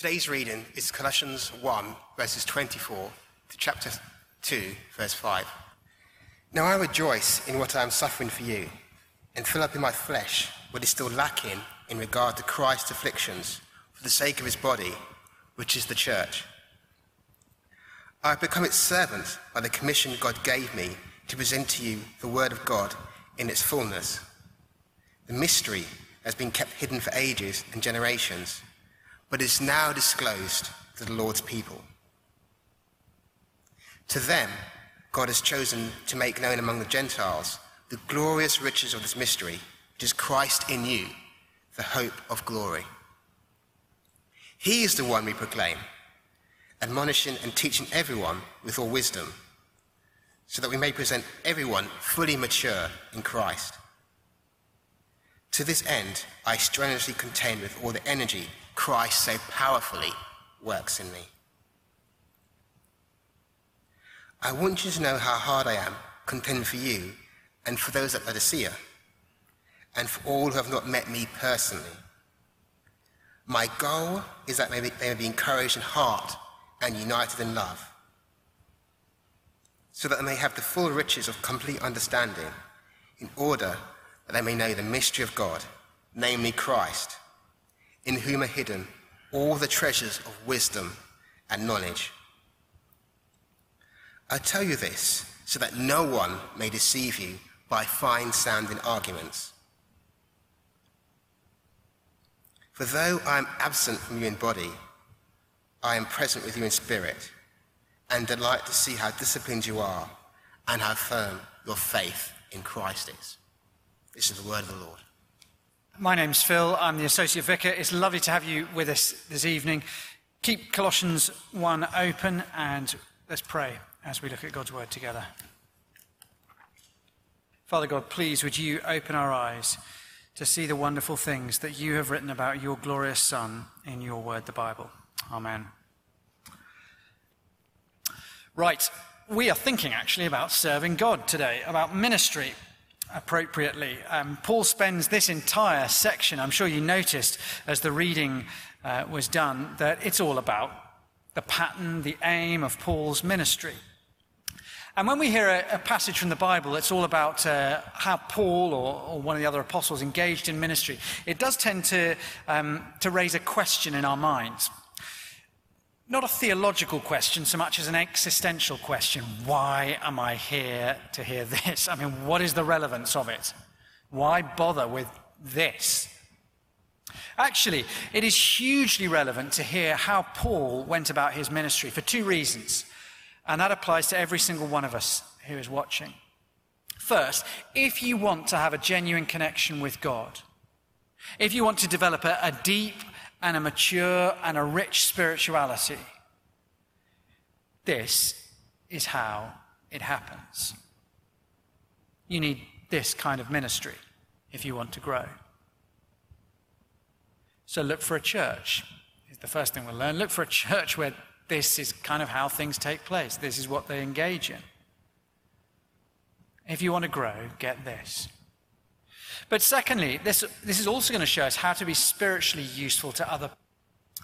Today's reading is Colossians 1, verses 24 to chapter 2, verse 5. Now I rejoice in what I am suffering for you, and fill up in my flesh what is still lacking in regard to Christ's afflictions for the sake of his body, which is the church. I have become its servant by the commission God gave me to present to you the word of God in its fullness. The mystery has been kept hidden for ages and generations, but is now disclosed to the Lord's people. To them, God has chosen to make known among the Gentiles the glorious riches of this mystery, which is Christ in you, the hope of glory. He is the one we proclaim, admonishing and teaching everyone with all wisdom, so that we may present everyone fully mature in Christ. To this end, I strenuously contend with all the energy Christ so powerfully works in me. I want you to know how hard I am contending for you and for those at Laodicea, and for all who have not met me personally. My goal is that they may be encouraged in heart and united in love, so that they may have the full riches of complete understanding, in order that they may know the mystery of God, namely Christ, in whom are hidden all the treasures of wisdom and knowledge. I tell you this so that no one may deceive you by fine sounding arguments. For though I am absent from you in body, I am present with you in spirit, and delight to see how disciplined you are and how firm your faith in Christ is. This is the word of the Lord. My name's Phil. I'm the Associate Vicar. It's lovely to have you with us this evening. Keep Colossians 1 open and let's pray as we look at God's word together. Father God, please would you open our eyes to see the wonderful things that you have written about your glorious Son in your word, the Bible. Amen. Right, we are thinking actually about serving God today, about ministry appropriately. Um, Paul spends this entire section, I'm sure you noticed as the reading uh, was done, that it's all about the pattern, the aim of Paul's ministry. And when we hear a, a passage from the Bible that's all about uh, how Paul or, or, one of the other apostles engaged in ministry, it does tend to, um, to raise a question in our minds. Not a theological question so much as an existential question. Why am I here to hear this? I mean, what is the relevance of it? Why bother with this? Actually, it is hugely relevant to hear how Paul went about his ministry for two reasons. And that applies to every single one of us who is watching. First, if you want to have a genuine connection with God, if you want to develop a, a deep and a mature and a rich spirituality, this is how it happens. You need this kind of ministry if you want to grow. So look for a church. Is the first thing we'll learn. Look for a church where this is kind of how things take place. This is what they engage in. If you want to grow, get this. But secondly, this, this is also going to show us how to be spiritually useful to other.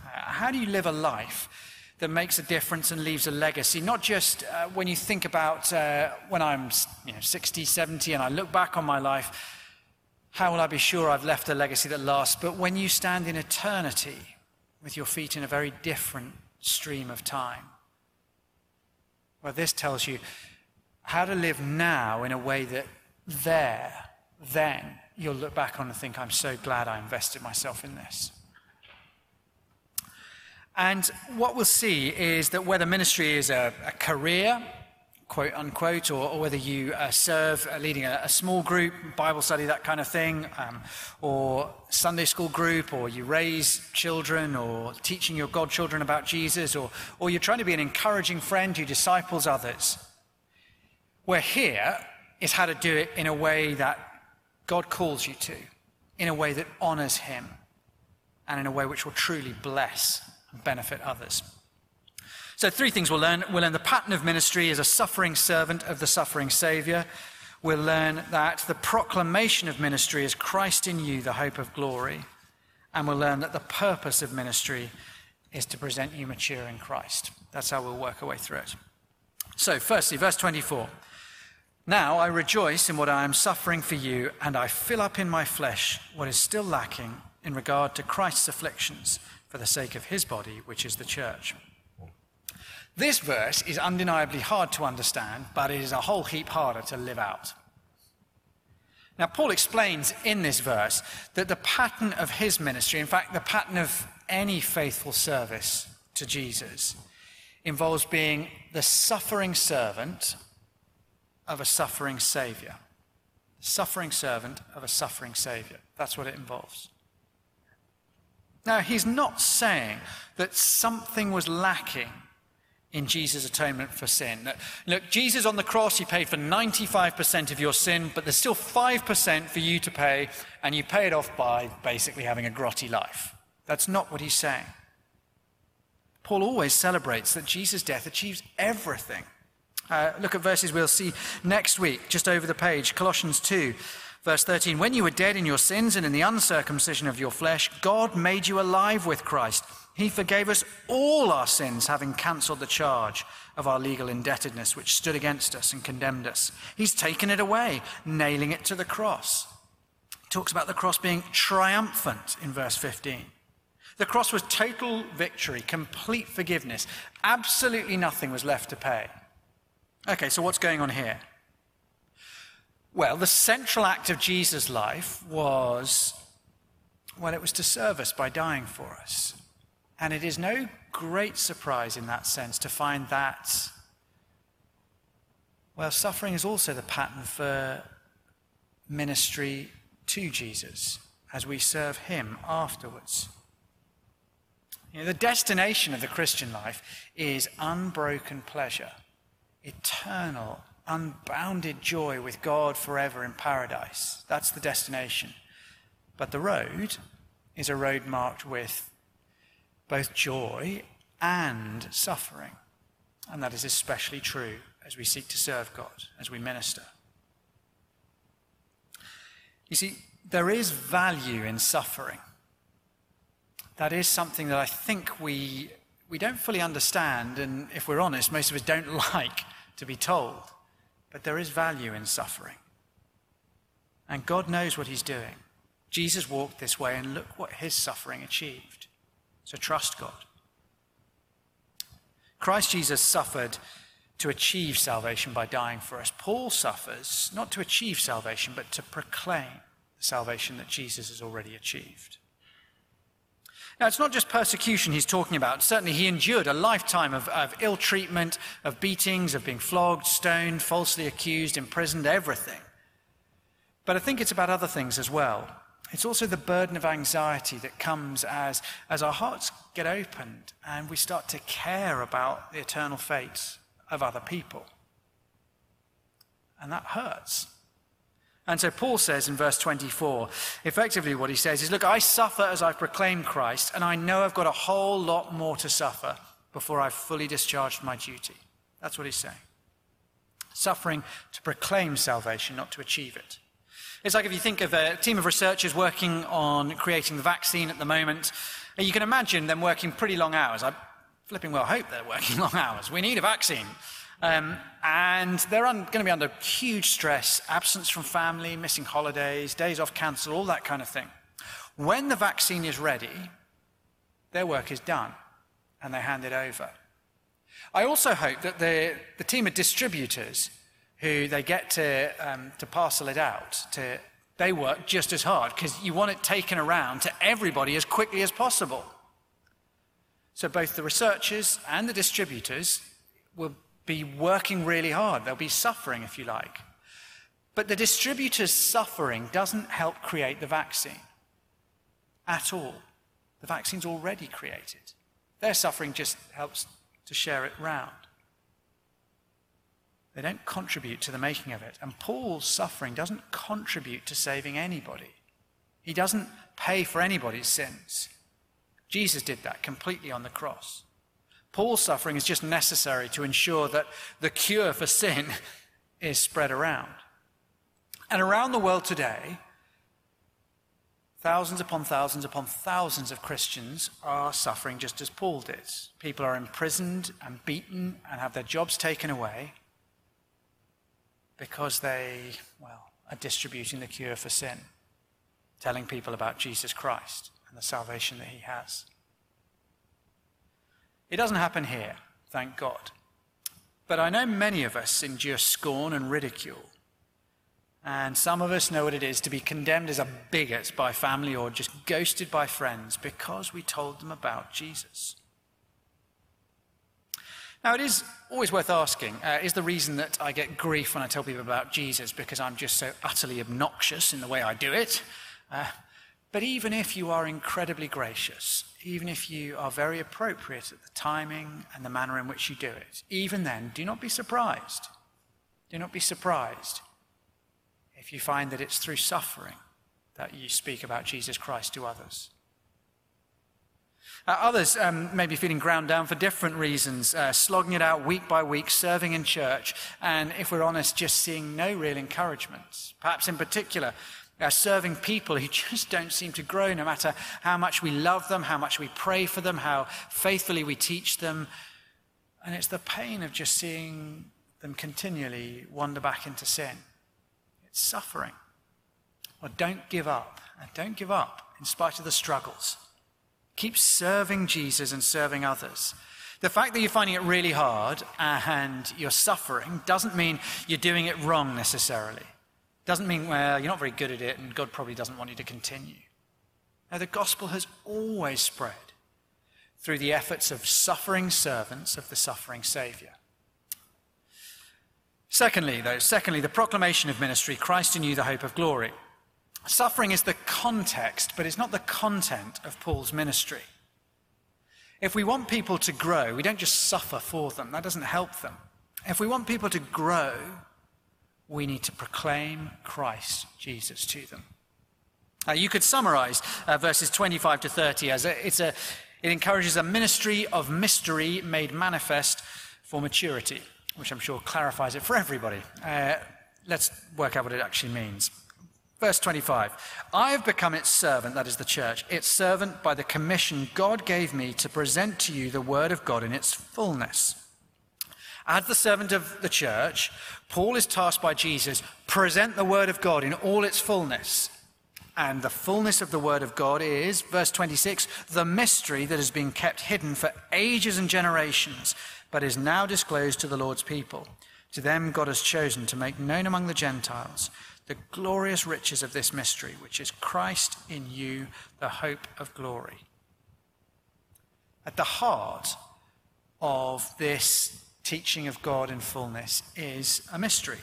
How do you live a life that makes a difference and leaves a legacy? Not just uh, when you think about uh, when I'm you know, 60, 70, and I look back on my life, how will I be sure I've left a legacy that lasts? But when you stand in eternity with your feet in a very different stream of time. Well, this tells you how to live now in a way that there, then, you'll look back on and think, I'm so glad I invested myself in this. And what we'll see is that whether ministry is a, a career, quote unquote, or, or whether you uh, serve uh, leading a, a, small group, Bible study, that kind of thing, um, or Sunday school group, or you raise children, or teaching your godchildren about Jesus, or, or you're trying to be an encouraging friend who disciples others. We're here is how to do it in a way that God calls you to, in a way that honors Him, and in a way which will truly bless and benefit others. So, three things we'll learn. We'll learn the pattern of ministry as a suffering servant of the suffering Savior. We'll learn that the proclamation of ministry is Christ in you, the hope of glory. And we'll learn that the purpose of ministry is to present you mature in Christ. That's how we'll work our way through it. So, firstly, verse 24. Now I rejoice in what I am suffering for you, and I fill up in my flesh what is still lacking in regard to Christ's afflictions for the sake of his body, which is the church. This verse is undeniably hard to understand, but it is a whole heap harder to live out. Now, Paul explains in this verse that the pattern of his ministry, in fact, the pattern of any faithful service to Jesus, involves being the suffering servant of a suffering Savior. Suffering servant of a suffering Savior. That's what it involves. Now, he's not saying that something was lacking in Jesus' atonement for sin. Look, Jesus on the cross, he paid for 95% of your sin, but there's still 5% for you to pay, and you pay it off by basically having a grotty life. That's not what he's saying. Paul always celebrates that Jesus' death achieves everything. Uh, look at verses we'll see next week, just over the page Colossians 2, verse 13. When you were dead in your sins and in the uncircumcision of your flesh, God made you alive with Christ. He forgave us all our sins, having cancelled the charge of our legal indebtedness, which stood against us and condemned us. He's taken it away, nailing it to the cross. He talks about the cross being triumphant in verse 15. The cross was total victory, complete forgiveness. Absolutely nothing was left to pay. Okay, so what's going on here? Well, the central act of Jesus' life was, well, it was to serve us by dying for us. And it is no great surprise in that sense to find that, well, suffering is also the pattern for ministry to Jesus as we serve him afterwards. You know, the destination of the Christian life is unbroken pleasure eternal, unbounded joy with God forever in paradise. That's the destination. But the road is a road marked with both joy and suffering. And that is especially true as we seek to serve God, as we minister. You see, there is value in suffering. That is something that I think we, we don't fully understand, and if we're honest, most of us don't like to be told. But there is value in suffering. And God knows what he's doing. Jesus walked this way, and look what his suffering achieved. So trust God. Christ Jesus suffered to achieve salvation by dying for us. Paul suffers not to achieve salvation, but to proclaim the salvation that Jesus has already achieved. Now, it's not just persecution he's talking about. Certainly, he endured a lifetime of, of ill treatment, of beatings, of being flogged, stoned, falsely accused, imprisoned, everything. But I think it's about other things as well. It's also the burden of anxiety that comes as, as our hearts get opened and we start to care about the eternal fate of other people. And that hurts. And so Paul says in verse 24, effectively what he says is, Look, I suffer as I proclaim Christ, and I know I've got a whole lot more to suffer before I've fully discharged my duty. That's what he's saying. Suffering to proclaim salvation, not to achieve it. It's like if you think of a team of researchers working on creating the vaccine at the moment, you can imagine them working pretty long hours. I flipping well hope they're working long hours. We need a vaccine. Um, and they're going to be under huge stress, absence from family, missing holidays, days off cancelled, all that kind of thing. When the vaccine is ready, their work is done and they hand it over. I also hope that the, the team of distributors who they get to, um, to parcel it out, to, they work just as hard because you want it taken around to everybody as quickly as possible. So both the researchers and the distributors will be working really hard. They'll be suffering, if you like. But the distributor's suffering doesn't help create the vaccine at all. The vaccine's already created. Their suffering just helps to share it round. They don't contribute to the making of it. And Paul's suffering doesn't contribute to saving anybody. He doesn't pay for anybody's sins. Jesus did that completely on the cross. Paul's suffering is just necessary to ensure that the cure for sin is spread around. And around the world today, Thousands upon thousands upon thousands of Christians are suffering just as Paul did. People are imprisoned and beaten and have their jobs taken away because they, well, are distributing the cure for sin, telling people about Jesus Christ and the salvation that he has. It doesn't happen here, thank God. But I know many of us endure scorn and ridicule and some of us know what it is to be condemned as a bigot by family or just ghosted by friends because we told them about Jesus. Now, it is always worth asking uh, is the reason that I get grief when I tell people about Jesus because I'm just so utterly obnoxious in the way I do it? Uh, but even if you are incredibly gracious, even if you are very appropriate at the timing and the manner in which you do it, even then, do not be surprised. Do not be surprised if you find that it's through suffering that you speak about Jesus Christ to others. Uh, others um, may be feeling ground down for different reasons, uh, slogging it out week by week, serving in church, and if we're honest, just seeing no real encouragement. Perhaps in particular, uh, serving people who just don't seem to grow no matter how much we love them, how much we pray for them, how faithfully we teach them. And it's the pain of just seeing them continually wander back into sin It's suffering. Well, don't give up. And don't give up in spite of the struggles. Keep serving Jesus and serving others. The fact that you're finding it really hard and you're suffering doesn't mean you're doing it wrong necessarily. Doesn't mean, well, you're not very good at it and God probably doesn't want you to continue. Now, the gospel has always spread through the efforts of suffering servants of the suffering Savior. Secondly, though, secondly, the proclamation of ministry, Christ in you, the hope of glory. Suffering is the context, but it's not the content of Paul's ministry. If we want people to grow, we don't just suffer for them, that doesn't help them. If we want people to grow, we need to proclaim Christ Jesus to them. Uh, you could summarize uh, verses 25 to 30 as a, it's a, it encourages a ministry of mystery made manifest for maturity which I'm sure clarifies it for everybody. Uh, let's work out what it actually means. Verse 25 I have become its servant, that is the church, its servant by the commission God gave me to present to you the word of God in its fullness. As the servant of the church, Paul is tasked by Jesus present the word of God in all its fullness. And the fullness of the word of God is, verse 26, the mystery that has been kept hidden for ages and generations but is now disclosed to the Lord's people. To them, God has chosen to make known among the Gentiles the glorious riches of this mystery, which is Christ in you, the hope of glory. At the heart of this teaching of God in fullness is a mystery.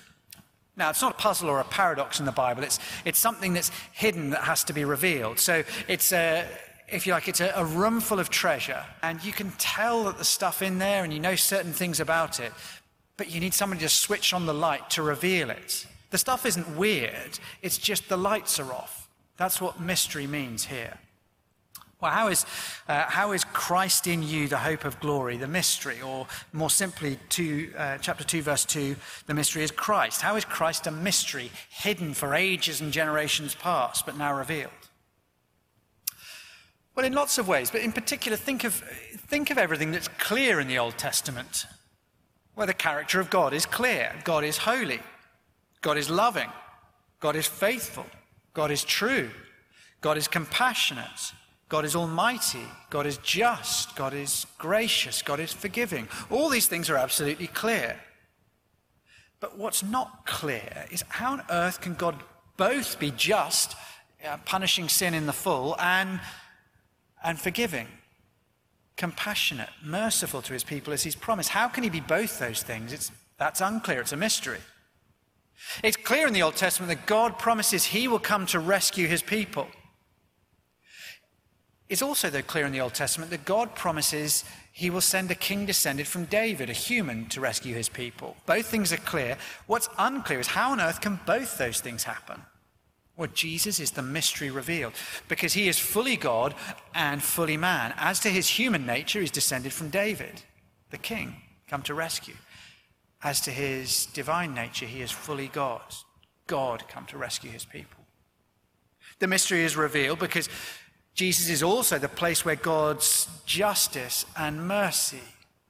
Now, it's not a puzzle or a paradox in the Bible. It's, it's something that's hidden that has to be revealed. So it's a, if you like, it's a, a, room full of treasure, and you can tell that the stuff in there, and you know certain things about it, but you need somebody to switch on the light to reveal it. The stuff isn't weird, it's just the lights are off. That's what mystery means here. Well, how is, uh, how is Christ in you the hope of glory, the mystery? Or more simply, two, uh, chapter 2, verse 2, the mystery is Christ. How is Christ a mystery hidden for ages and generations past, but now revealed? Well, in lots of ways, but in particular, think of, think of everything that's clear in the Old Testament, where the character of God is clear. God is holy, God is loving, God is faithful, God is true, God is compassionate, God is almighty, God is just, God is gracious, God is forgiving. All these things are absolutely clear. But what's not clear is how on earth can God both be just, uh, punishing sin in the full, and and forgiving, compassionate, merciful to his people as he's promised. How can he be both those things? It's, that's unclear. It's a mystery. It's clear in the Old Testament that God promises he will come to rescue his people. It's also, though, clear in the Old Testament that God promises he will send a king descended from David, a human, to rescue his people. Both things are clear. What's unclear is how on earth can both those things happen? Well, Jesus is the mystery revealed because he is fully God and fully man. As to his human nature, he's descended from David, the king, come to rescue. As to his divine nature, he is fully God, God come to rescue his people. The mystery is revealed because Jesus is also the place where God's justice and mercy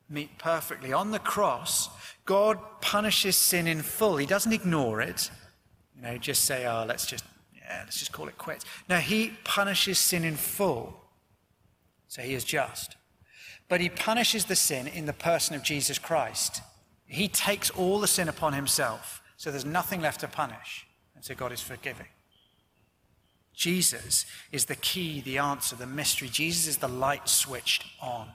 meet perfectly. On the cross, God punishes sin in full. He doesn't ignore it. You know, just say, oh, let's just, yeah, let's just call it quits. No, he punishes sin in full. So he is just. But he punishes the sin in the person of Jesus Christ. He takes all the sin upon himself. So there's nothing left to punish. And so God is forgiving. Jesus is the key, the answer, the mystery. Jesus is the light switched on.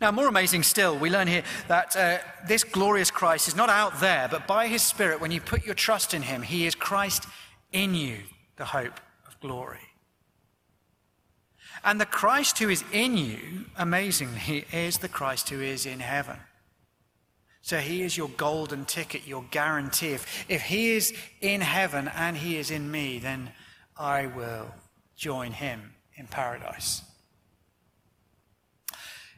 Now, more amazing still, we learn here that uh, this glorious Christ is not out there, but by his Spirit, when you put your trust in him, he is Christ in you, the hope of glory. And the Christ who is in you, amazingly, is the Christ who is in heaven. So he is your golden ticket, your guarantee. If, if he is in heaven and he is in me, then I will join him in paradise.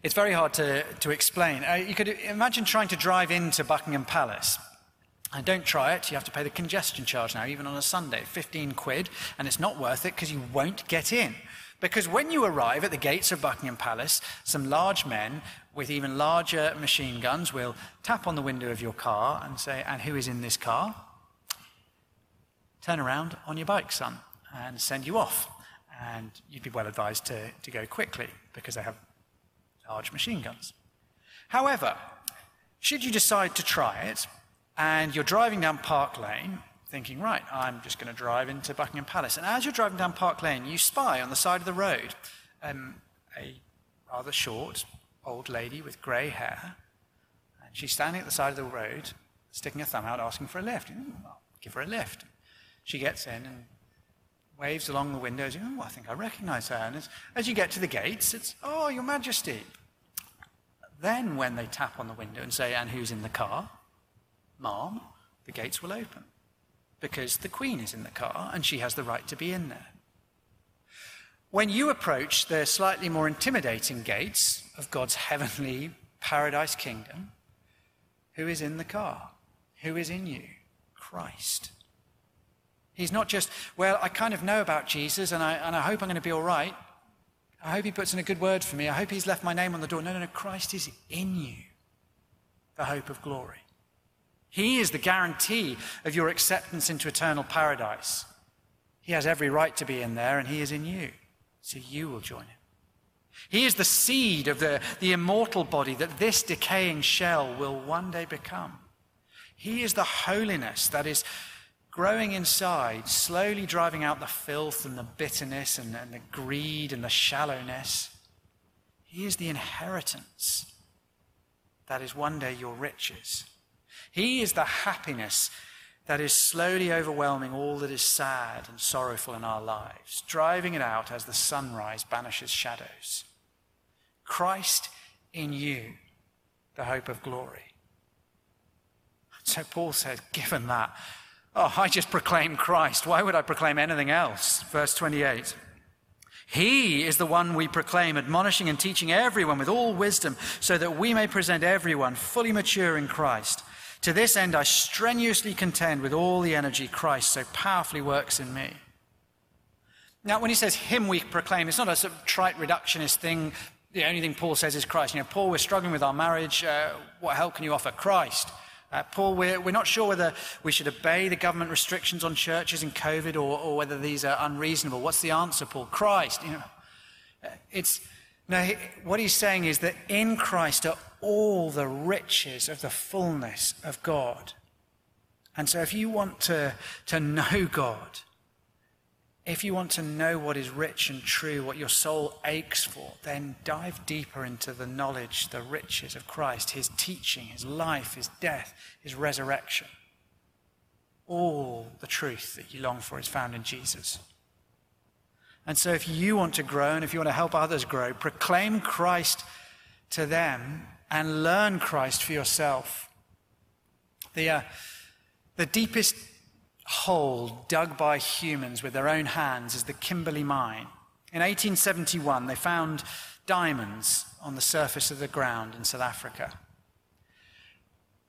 It's very hard to, to explain. Uh, you could imagine trying to drive into Buckingham Palace. And don't try it, you have to pay the congestion charge now, even on a Sunday 15 quid, and it's not worth it because you won't get in. Because when you arrive at the gates of Buckingham Palace, some large men with even larger machine guns will tap on the window of your car and say, And who is in this car? Turn around on your bike, son, and send you off. And you'd be well advised to, to go quickly because they have large machine guns. However, should you decide to try it and you're driving down Park Lane thinking, right, I'm just going to drive into Buckingham Palace. And as you're driving down Park Lane, you spy on the side of the road um, a rather short old lady with grey hair. And she's standing at the side of the road, sticking her thumb out, asking for a lift. Well, give her a lift. She gets in and waves along the windows. Oh, I think I recognize her. And as, as you get to the gates, it's, oh, Your Majesty. Then, when they tap on the window and say, and who's in the car? Mom, the gates will open because the Queen is in the car and she has the right to be in there. When you approach the slightly more intimidating gates of God's heavenly paradise kingdom, who is in the car? Who is in you? Christ. He's not just, well, I kind of know about Jesus and I, and I hope I'm going to be all right. I hope he puts in a good word for me. I hope he's left my name on the door. No, no, no. Christ is in you, the hope of glory. He is the guarantee of your acceptance into eternal paradise. He has every right to be in there, and He is in you. So you will join Him. He is the seed of the, the immortal body that this decaying shell will one day become. He is the holiness that is growing inside, slowly driving out the filth and the bitterness and, and the greed and the shallowness. He is the inheritance that is one day your riches. He is the happiness that is slowly overwhelming all that is sad and sorrowful in our lives, driving it out as the sunrise banishes shadows. Christ in you, the hope of glory. So Paul says, given that, oh, I just proclaim Christ. Why would I proclaim anything else? Verse 28. He is the one we proclaim, admonishing and teaching everyone with all wisdom, so that we may present everyone fully mature in Christ. To this end, I strenuously contend with all the energy Christ so powerfully works in me. Now, when he says him we proclaim, it's not a sort of trite reductionist thing. The only thing Paul says is Christ. You know, Paul, we're struggling with our marriage. Uh, what help can you offer? Christ. Uh, Paul, we're, we're not sure whether we should obey the government restrictions on churches in COVID or, or whether these are unreasonable. What's the answer, Paul? Christ. You know, it's, no, what he's saying is that in Christ are all the riches of the fullness of God. And so, if you want to, to know God, if you want to know what is rich and true, what your soul aches for, then dive deeper into the knowledge, the riches of Christ, his teaching, his life, his death, his resurrection. All the truth that you long for is found in Jesus. And so, if you want to grow and if you want to help others grow, proclaim Christ to them and learn Christ for yourself. The, uh, the deepest hole dug by humans with their own hands is the Kimberley mine. In 1871, they found diamonds on the surface of the ground in South Africa.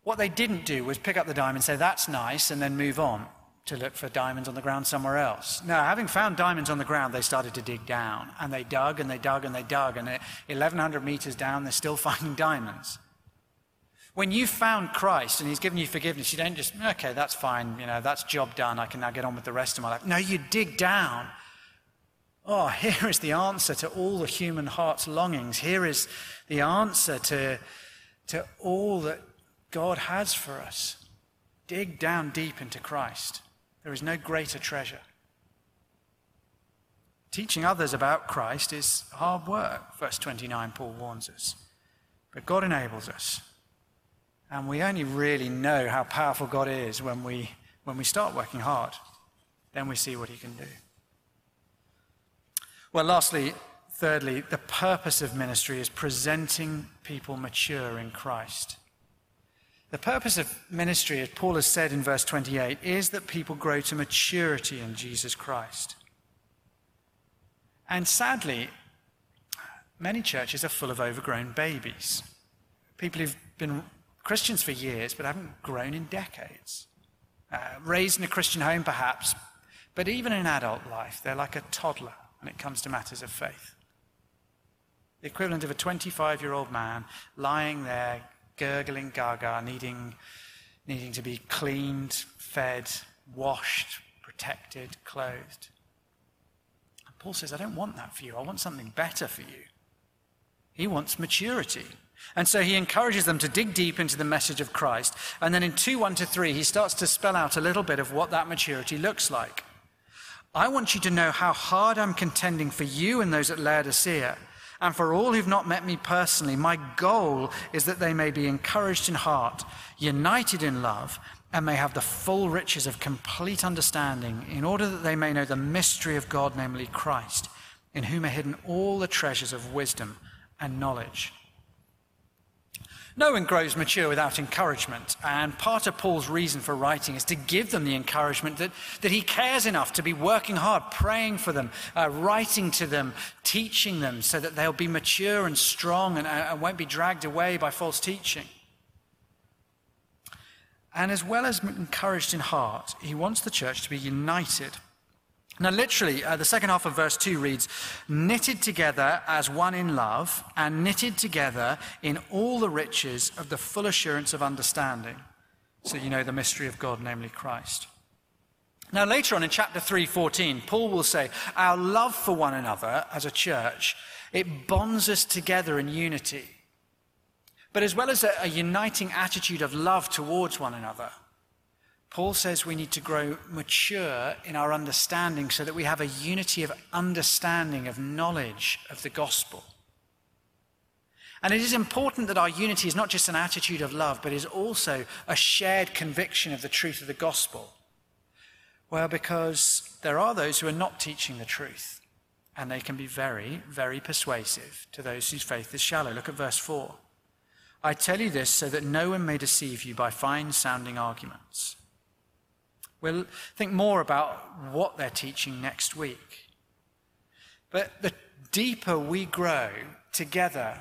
What they didn't do was pick up the diamond say, that's nice, and then move on. To look for diamonds on the ground somewhere else. No, having found diamonds on the ground, they started to dig down. And they dug and they dug and they dug. And 1,100 meters down, they're still finding diamonds. When you found Christ and He's given you forgiveness, you don't just, okay, that's fine, you know, that's job done, I can now get on with the rest of my life. No, you dig down. Oh, here is the answer to all the human heart's longings. Here is the answer to, to all that God has for us. Dig down deep into Christ. There is no greater treasure. Teaching others about Christ is hard work, verse 29, Paul warns us. But God enables us. And we only really know how powerful God is when we, when we start working hard. Then we see what He can do. Well, lastly, thirdly, the purpose of ministry is presenting people mature in Christ. The purpose of ministry, as Paul has said in verse 28, is that people grow to maturity in Jesus Christ. And sadly, many churches are full of overgrown babies. People who've been Christians for years but haven't grown in decades. Uh, raised in a Christian home, perhaps, but even in adult life, they're like a toddler when it comes to matters of faith. The equivalent of a 25 year old man lying there gurgling gaga, needing, needing to be cleaned, fed, washed, protected, clothed. And Paul says, I don't want that for you. I want something better for you. He wants maturity. And so he encourages them to dig deep into the message of Christ. And then in 2 1 to 3, he starts to spell out a little bit of what that maturity looks like. I want you to know how hard I'm contending for you and those at Laodicea and for all who've not met me personally, my goal is that they may be encouraged in heart, united in love, and may have the full riches of complete understanding, in order that they may know the mystery of God, namely Christ, in whom are hidden all the treasures of wisdom and knowledge. No one grows mature without encouragement, and part of Paul's reason for writing is to give them the encouragement that, that he cares enough to be working hard, praying for them, uh, writing to them, teaching them, so that they'll be mature and strong and, uh, and won't be dragged away by false teaching. And as well as encouraged in heart, he wants the church to be united now, literally, uh, the second half of verse 2 reads, knitted together as one in love, and knitted together in all the riches of the full assurance of understanding. So you know the mystery of God, namely Christ. Now, later on in chapter 3:14, Paul will say, Our love for one another as a church, it bonds us together in unity. But as well as a, a uniting attitude of love towards one another, Paul says we need to grow mature in our understanding so that we have a unity of understanding, of knowledge of the gospel. And it is important that our unity is not just an attitude of love, but is also a shared conviction of the truth of the gospel. Well, because there are those who are not teaching the truth, and they can be very, very persuasive to those whose faith is shallow. Look at verse 4. I tell you this so that no one may deceive you by fine sounding arguments. We'll think more about what they're teaching next week. But the deeper we grow together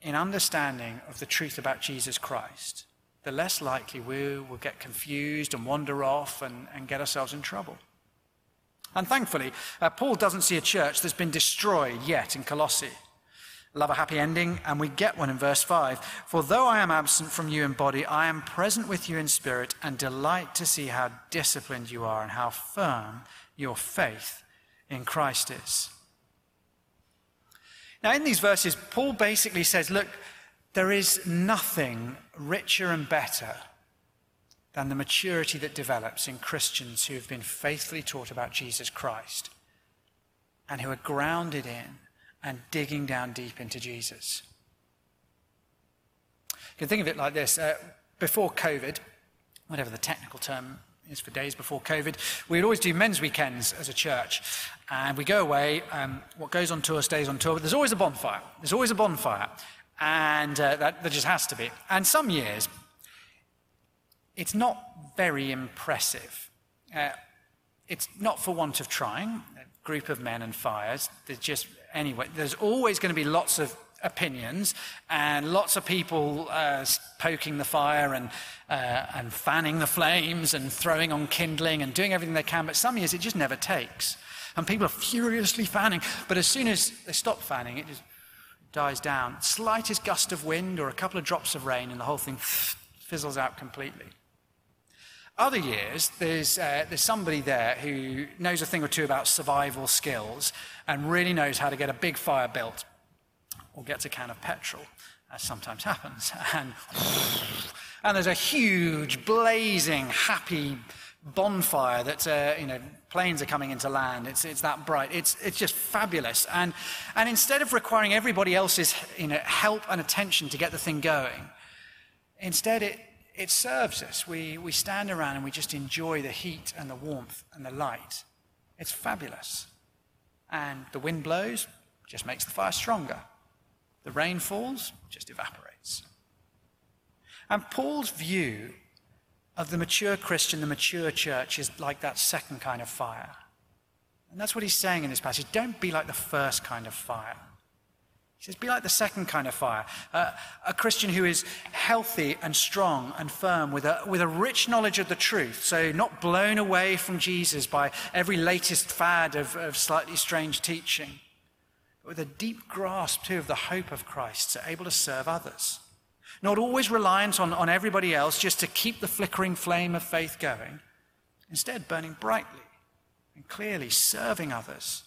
in understanding of the truth about Jesus Christ, the less likely we will get confused and wander off and, and get ourselves in trouble. And thankfully, uh, Paul doesn't see a church that's been destroyed yet in Colossae love a happy ending, and we get one in verse 5. For though I am absent from you in body, I am present with you in spirit, and delight to see how disciplined you are and how firm your faith in Christ is. Now, in these verses, Paul basically says, Look, there is nothing richer and better than the maturity that develops in Christians who have been faithfully taught about Jesus Christ and who are grounded in and digging down deep into Jesus. You can think of it like this uh, before COVID, whatever the technical term is for days before COVID, we'd always do men's weekends as a church. And we go away, um, what goes on tour stays on tour, but there's always a bonfire. There's always a bonfire. And uh, that, just has to be. And some years, it's not very impressive. Uh, it's not for want of trying. A group of men and fires, there's just anyway, there's always going to be lots of opinions and lots of people uh, poking the fire and, uh, and fanning the flames and throwing on kindling and doing everything they can. But some years it just never takes. And people are furiously fanning. But as soon as they stop fanning, it just dies down. Slightest gust of wind or a couple of drops of rain, and the whole thing fizzles out completely. Other years, there's, uh, there's somebody there who knows a thing or two about survival skills and really knows how to get a big fire built or gets a can of petrol, as sometimes happens. And, and there's a huge, blazing, happy bonfire that, uh, you know, planes are coming into land. It's, it's that bright. It's, it's just fabulous. And, and instead of requiring everybody else's, you know, help and attention to get the thing going, instead it, it serves us. We, we stand around and we just enjoy the heat and the warmth and the light. It's fabulous. And the wind blows, just makes the fire stronger. The rain falls, just evaporates. And Paul's view of the mature Christian, the mature church, is like that second kind of fire. And that's what he's saying in this passage. Don't be like the first kind of fire. He says, be like the second kind of fire. Uh, a Christian who is healthy and strong and firm with a, with a rich knowledge of the truth. So, not blown away from Jesus by every latest fad of, of slightly strange teaching but with a deep grasp, too, of the hope of Christ, so able to serve others. Not always reliant on, on everybody else just to keep the flickering flame of faith going, instead, burning brightly and clearly, serving others,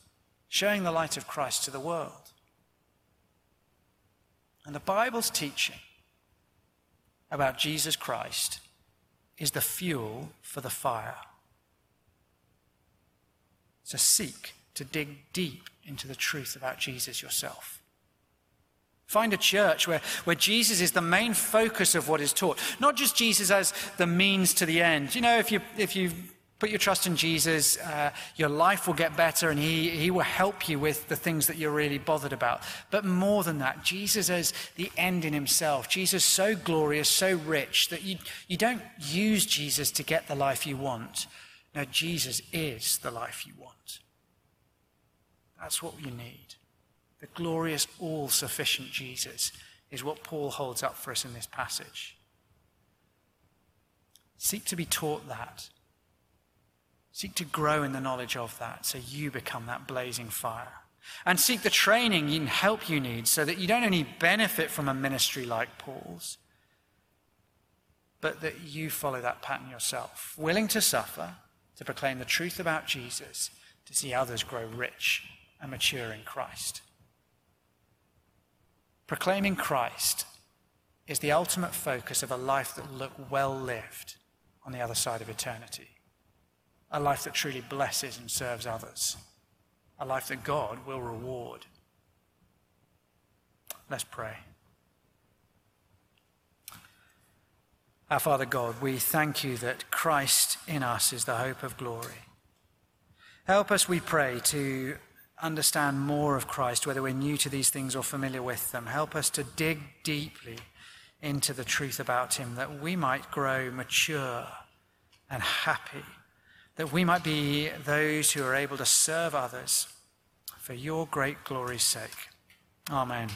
showing the light of Christ to the world. And the Bible's teaching about Jesus Christ is the fuel for the fire. So seek to dig deep into the truth about Jesus yourself. Find a church where, where Jesus is the main focus of what is taught, not just Jesus as the means to the end. You know, if you, if you put your trust in Jesus, uh, your life will get better and he, he will help you with the things that you're really bothered about. But more than that, Jesus as the end in himself. Jesus so glorious, so rich that you, you don't use Jesus to get the life you want. No, Jesus is the life you want. That's what you need. The glorious, all sufficient Jesus is what Paul holds up for us in this passage. Seek to be taught that. Seek to grow in the knowledge of that so you become that blazing fire. And seek the training and help you need so that you don't only benefit from a ministry like Paul's, but that you follow that pattern yourself, willing to suffer, to proclaim the truth about Jesus, to see others grow rich and mature in Christ. Proclaiming Christ is the ultimate focus of a life that look well lived on the other side of eternity. A life that truly blesses and serves others. A life that God will reward. Let's pray. Our Father God, we thank you that Christ in us is the hope of glory. Help us, we pray, to understand more of Christ, whether we're new to these things or familiar with them. Help us to dig deeply into the truth about Him that we might grow mature and happy, that we might be those who are able to serve others for your great glory's sake. Amen.